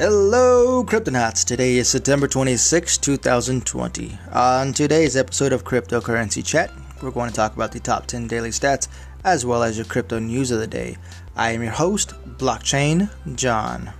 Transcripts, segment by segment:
Hello, Cryptonauts. Today is September 26, 2020. On today's episode of Cryptocurrency Chat, we're going to talk about the top 10 daily stats as well as your crypto news of the day. I am your host, Blockchain John.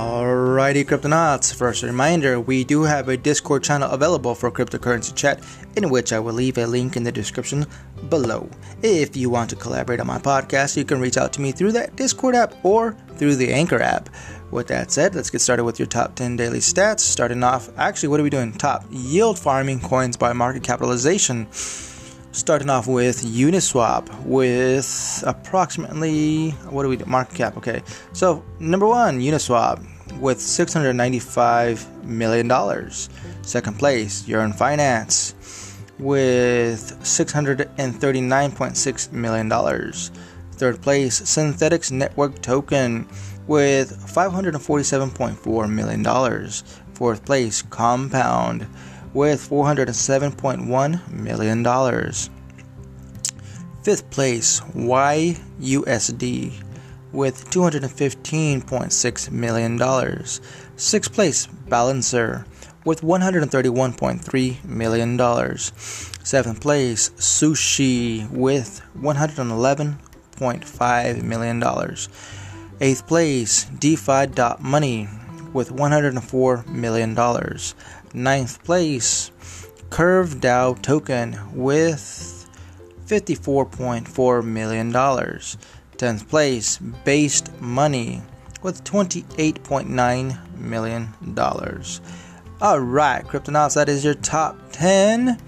Alrighty, Cryptonauts. First reminder we do have a Discord channel available for cryptocurrency chat, in which I will leave a link in the description below. If you want to collaborate on my podcast, you can reach out to me through that Discord app or through the Anchor app. With that said, let's get started with your top 10 daily stats. Starting off, actually, what are we doing? Top yield farming coins by market capitalization. Starting off with Uniswap with approximately what do we do? Market cap. Okay, so number one, Uniswap with 695 million dollars. Second place, Yearn Finance with 639.6 million dollars. Third place, Synthetix Network Token with 547.4 million dollars. Fourth place, Compound with $407.1 million. Fifth place, YUSD with $215.6 million. Sixth place, Balancer with $131.3 million. Seventh place, Sushi with $111.5 million. Eighth place, DeFi.money with $104 million. Ninth place, Curve DAO token with $54.4 million. 10th place, Based Money with $28.9 million. Alright, Cryptonauts, that is your top 10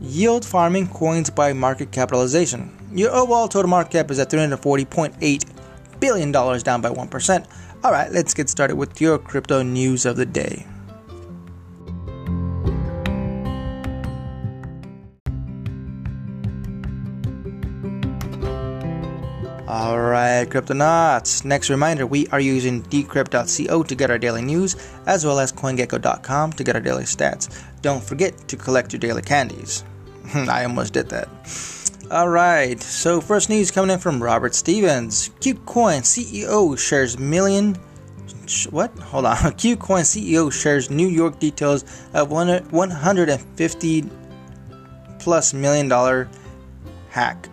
yield farming coins by market capitalization. Your overall total market cap is at $340.8 billion, down by 1%. Alright, let's get started with your crypto news of the day. Alright, Cryptonauts. Next reminder we are using decrypt.co to get our daily news, as well as CoinGecko.com to get our daily stats. Don't forget to collect your daily candies. I almost did that. Alright, so first news coming in from Robert Stevens. KuCoin CEO shares million. What? Hold on. KuCoin CEO shares New York details of 150 plus million dollar hack.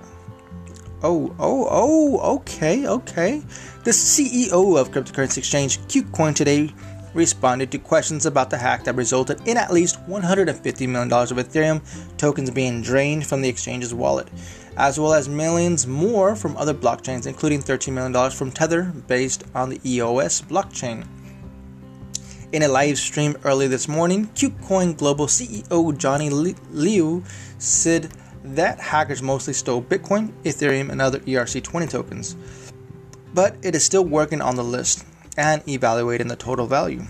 Oh, oh, oh, okay, okay. The CEO of cryptocurrency exchange KuCoin today responded to questions about the hack that resulted in at least $150 million of Ethereum tokens being drained from the exchange's wallet, as well as millions more from other blockchains, including $13 million from Tether based on the EOS blockchain. In a live stream early this morning, KuCoin Global CEO Johnny Liu said that hackers mostly stole Bitcoin, Ethereum, and other ERC20 tokens, but it is still working on the list and evaluating the total value.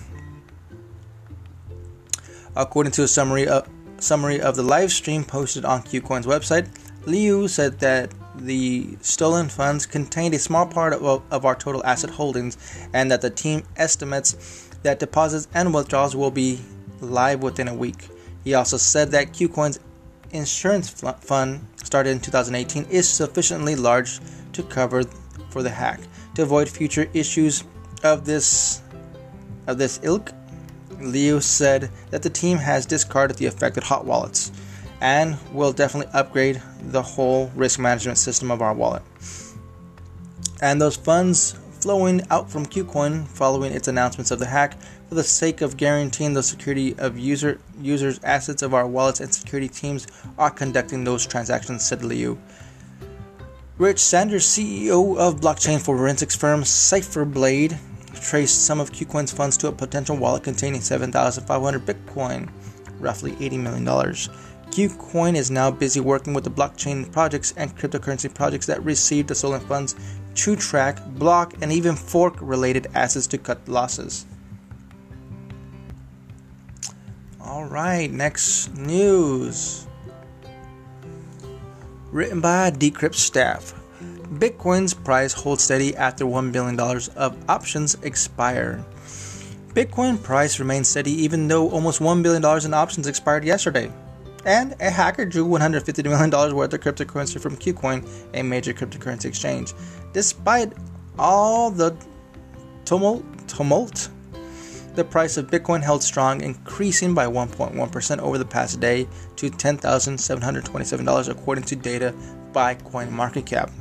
According to a summary of, summary of the live stream posted on KuCoin's website, Liu said that the stolen funds contained a small part of, of our total asset holdings and that the team estimates that deposits and withdrawals will be live within a week. He also said that KuCoin's insurance fund started in 2018 is sufficiently large to cover for the hack. To avoid future issues of this of this ilk, Leo said that the team has discarded the affected hot wallets and will definitely upgrade the whole risk management system of our wallet. And those funds flowing out from KuCoin following its announcements of the hack for the sake of guaranteeing the security of user users' assets of our wallets and security teams are conducting those transactions, said Liu. Rich Sanders, CEO of blockchain forensics firm Cipherblade, traced some of KuCoin's funds to a potential wallet containing 7,500 Bitcoin, roughly $80 million. KuCoin is now busy working with the blockchain projects and cryptocurrency projects that received the stolen funds to track, block, and even fork related assets to cut losses. All right, next news. Written by Decrypt staff. Bitcoin's price holds steady after $1 billion of options expire. Bitcoin price remains steady even though almost $1 billion in options expired yesterday. And a hacker drew $150 million worth of cryptocurrency from KuCoin, a major cryptocurrency exchange. Despite all the tumult, tumult the price of Bitcoin held strong, increasing by 1.1% over the past day to $10,727, according to data by CoinMarketCap.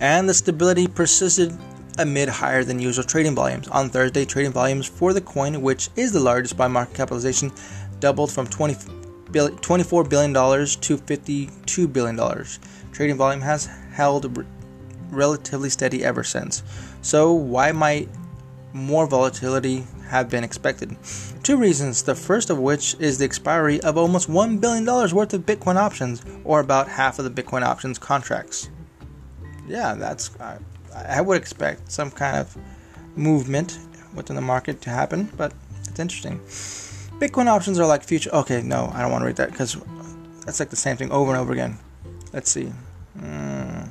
And the stability persisted amid higher than usual trading volumes. On Thursday, trading volumes for the coin, which is the largest by market capitalization, doubled from 20 $24 billion to $52 billion. Trading volume has held relatively steady ever since. So, why might more volatility have been expected. Two reasons, the first of which is the expiry of almost $1 billion worth of Bitcoin options, or about half of the Bitcoin options contracts. Yeah, that's, I, I would expect some kind of movement within the market to happen, but it's interesting. Bitcoin options are like future. Okay, no, I don't want to read that because that's like the same thing over and over again. Let's see. Mm.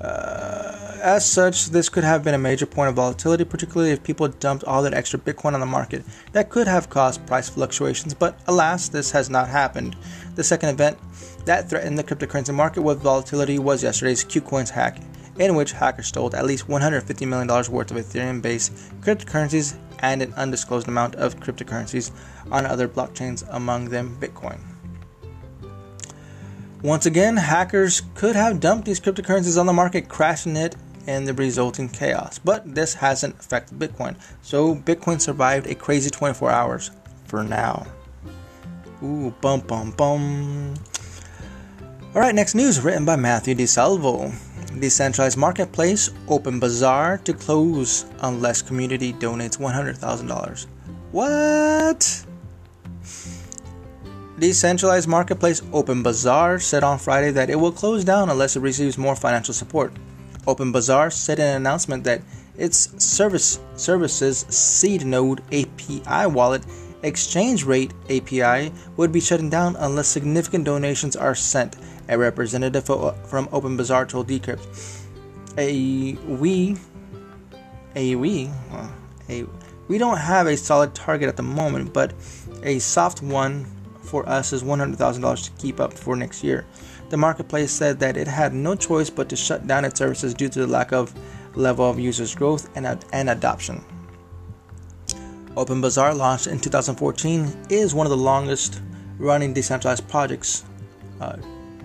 Uh, as such, this could have been a major point of volatility, particularly if people dumped all that extra Bitcoin on the market. That could have caused price fluctuations, but alas, this has not happened. The second event that threatened the cryptocurrency market with volatility was yesterday's KuCoins hack, in which hackers stole at least $150 million worth of Ethereum based cryptocurrencies and an undisclosed amount of cryptocurrencies on other blockchains, among them Bitcoin. Once again, hackers could have dumped these cryptocurrencies on the market, crashing it and the resulting chaos. But this hasn't affected Bitcoin. So Bitcoin survived a crazy 24 hours for now. Ooh, bum bum bum. All right, next news written by Matthew DeSalvo. Decentralized marketplace open bazaar to close unless community donates $100,000. What? Decentralized marketplace Open Bazaar said on Friday that it will close down unless it receives more financial support. Open Bazaar said in an announcement that its service services seed node API wallet exchange rate API would be shutting down unless significant donations are sent. A representative from Open Bazaar told Decrypt, "A we, a we, a we don't have a solid target at the moment, but a soft one for us is $100,000 to keep up for next year." The marketplace said that it had no choice but to shut down its services due to the lack of level of users' growth and, ad- and adoption. Open Bazaar, launched in 2014, is one of the longest running decentralized projects uh,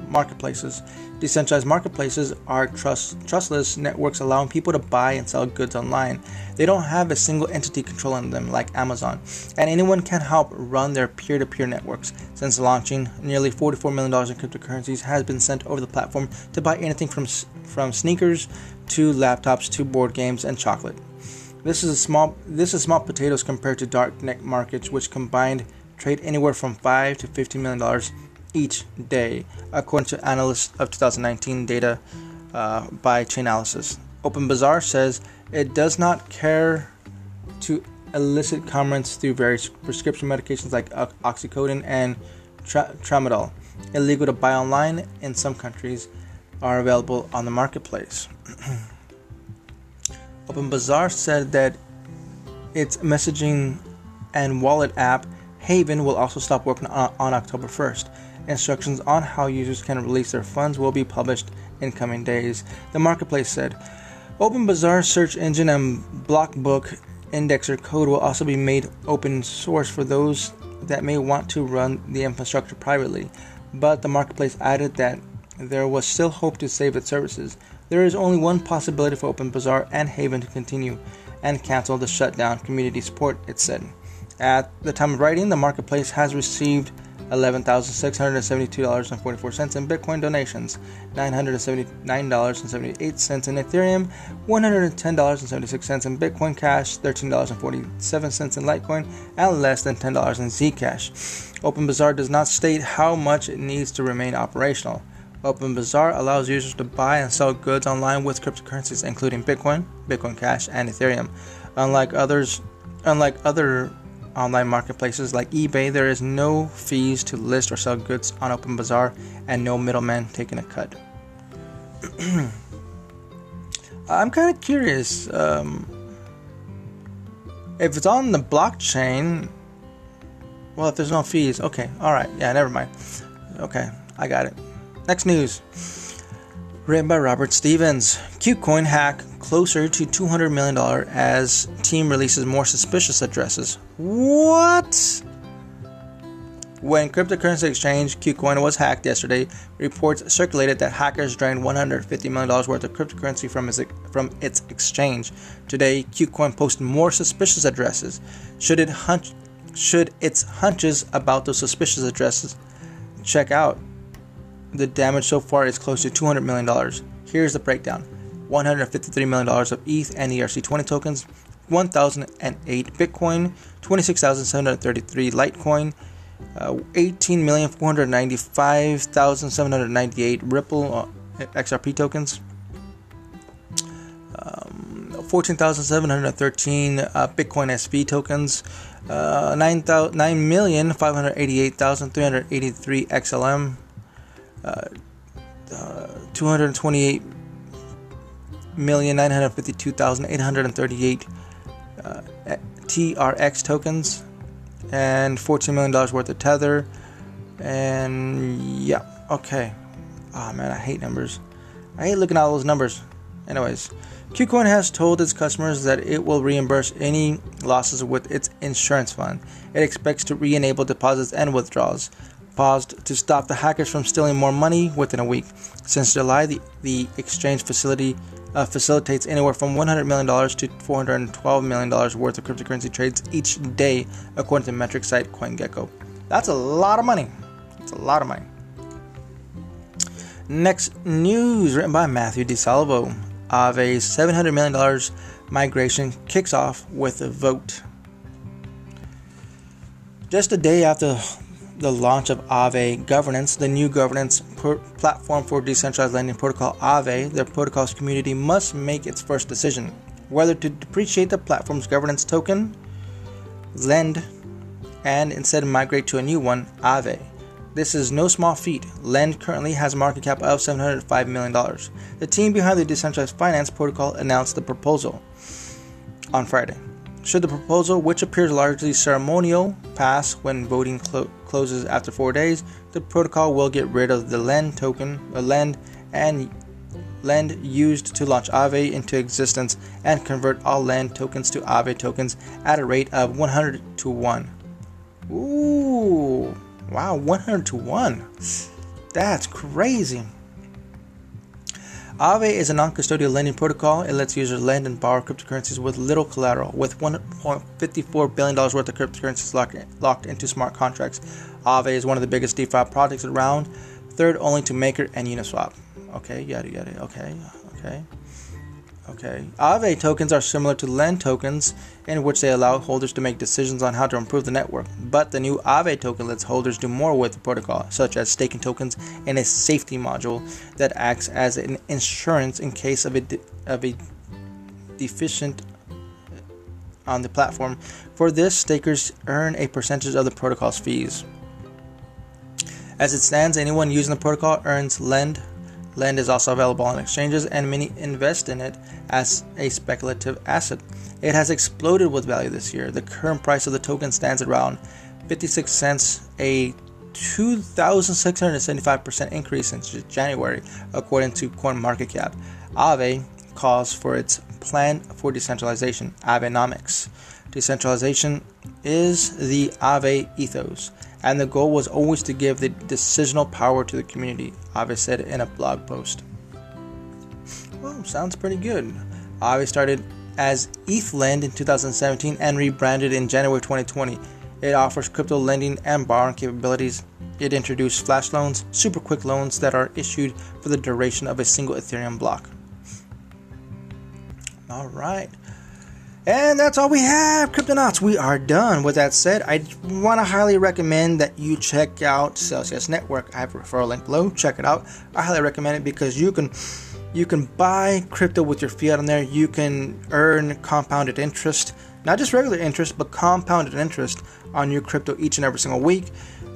marketplaces. Decentralized marketplaces are trust, trustless networks allowing people to buy and sell goods online. They don't have a single entity controlling them like Amazon, and anyone can help run their peer to peer networks. Since launching, nearly $44 million in cryptocurrencies has been sent over the platform to buy anything from, from sneakers to laptops to board games and chocolate. This is a small this is small potatoes compared to darknet markets, which combined trade anywhere from five to fifteen million dollars each day, according to analysts of 2019 data uh, by Chainalysis. Open Bazaar says it does not care to elicit comments through various prescription medications like oxycodone and tra- tramadol, illegal to buy online in some countries, are available on the marketplace. Open Bazaar said that its messaging and wallet app Haven will also stop working on, on October 1st. Instructions on how users can release their funds will be published in coming days. The marketplace said Open Bazaar search engine and blockbook indexer code will also be made open source for those that may want to run the infrastructure privately. But the marketplace added that there was still hope to save its services. There is only one possibility for Open Bazaar and Haven to continue and cancel the shutdown community support, it said. At the time of writing, the marketplace has received $11,672.44 in Bitcoin donations, $979.78 in Ethereum, $110.76 in Bitcoin Cash, $13.47 in Litecoin, and less than $10 in Zcash. Open Bazaar does not state how much it needs to remain operational. Open Bazaar allows users to buy and sell goods online with cryptocurrencies, including Bitcoin, Bitcoin Cash, and Ethereum. Unlike others, unlike other online marketplaces like eBay, there is no fees to list or sell goods on Open Bazaar and no middleman taking a cut. I'm kind of curious. Um, If it's on the blockchain, well, if there's no fees, okay, all right, yeah, never mind. Okay, I got it. Next news. Written by Robert Stevens. KuCoin hack closer to $200 million as team releases more suspicious addresses. What? When cryptocurrency exchange KuCoin was hacked yesterday, reports circulated that hackers drained $150 million worth of cryptocurrency from its, from its exchange. Today, KuCoin posted more suspicious addresses. Should it hunch, should its hunches about those suspicious addresses check out? The damage so far is close to $200 million. Here's the breakdown $153 million of ETH and ERC20 tokens, 1008 Bitcoin, 26,733 Litecoin, uh, 18,495,798 Ripple uh, XRP tokens, um, 14,713 uh, Bitcoin SV tokens, uh, 9,588,383 XLM, uh, uh, 228 million nine hundred fifty two thousand eight hundred and thirty eight uh, TRX tokens and fourteen million dollars worth of tether. And yeah okay. Oh man I hate numbers. I hate looking at all those numbers. Anyways KuCoin has told its customers that it will reimburse any losses with its insurance fund. It expects to re-enable deposits and withdrawals paused to stop the hackers from stealing more money within a week since July the, the exchange facility uh, facilitates anywhere from $100 million to $412 million worth of cryptocurrency trades each day, according to metric site CoinGecko. That's a lot of money. It's a lot of money. Next news written by Matthew DeSalvo. a $700 million migration kicks off with a vote. Just a day after the launch of Aave Governance, the new governance platform for decentralized lending protocol Aave, the protocol's community must make its first decision whether to depreciate the platform's governance token, lend, and instead migrate to a new one, Aave. This is no small feat. Lend currently has a market cap of $705 million. The team behind the decentralized finance protocol announced the proposal on Friday. Should the proposal, which appears largely ceremonial, pass when voting clo- closes after four days, the protocol will get rid of the lend token, uh, lend, and lend used to launch Aave into existence and convert all lend tokens to Aave tokens at a rate of 100 to 1. Ooh, wow, 100 to 1. That's crazy. Aave is a non-custodial lending protocol. It lets users lend and borrow cryptocurrencies with little collateral. With 1.54 billion dollars worth of cryptocurrencies locked, locked into smart contracts, Aave is one of the biggest DeFi projects around, third only to Maker and Uniswap. Okay, yada yada. Okay, okay. Okay. Aave tokens are similar to Lend tokens in which they allow holders to make decisions on how to improve the network. But the new Aave token lets holders do more with the protocol, such as staking tokens and a safety module that acts as an insurance in case of a, de- of a deficient uh, on the platform. For this, stakers earn a percentage of the protocol's fees. As it stands, anyone using the protocol earns Lend Lend is also available on exchanges, and many invest in it as a speculative asset. It has exploded with value this year. The current price of the token stands around 56 cents, a 2,675% increase since January, according to CoinMarketCap. Aave calls for its plan for decentralization, Aavenomics. Decentralization is the Aave ethos and the goal was always to give the decisional power to the community, Aave said in a blog post. Well, sounds pretty good. Aave started as ETHLend in 2017 and rebranded in January 2020. It offers crypto lending and borrowing capabilities. It introduced flash loans, super quick loans that are issued for the duration of a single Ethereum block. All right. And that's all we have, Cryptonauts. We are done. With that said, I want to highly recommend that you check out Celsius Network. I have a referral link below. Check it out. I highly recommend it because you can you can buy crypto with your fiat on there. You can earn compounded interest, not just regular interest, but compounded interest on your crypto each and every single week.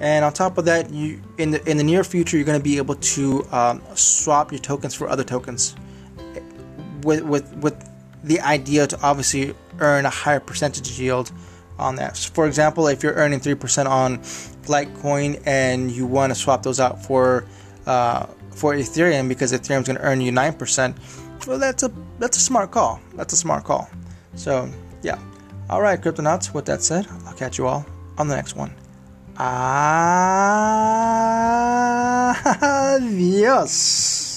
And on top of that, you in the in the near future, you're going to be able to um, swap your tokens for other tokens with with with the idea to obviously earn a higher percentage yield on that. So for example, if you're earning 3% on Litecoin and you want to swap those out for uh, for Ethereum because Ethereum's going to earn you 9%, well, that's a that's a smart call. That's a smart call. So, yeah. All right, Cryptonauts, with that said, I'll catch you all on the next one. Adios.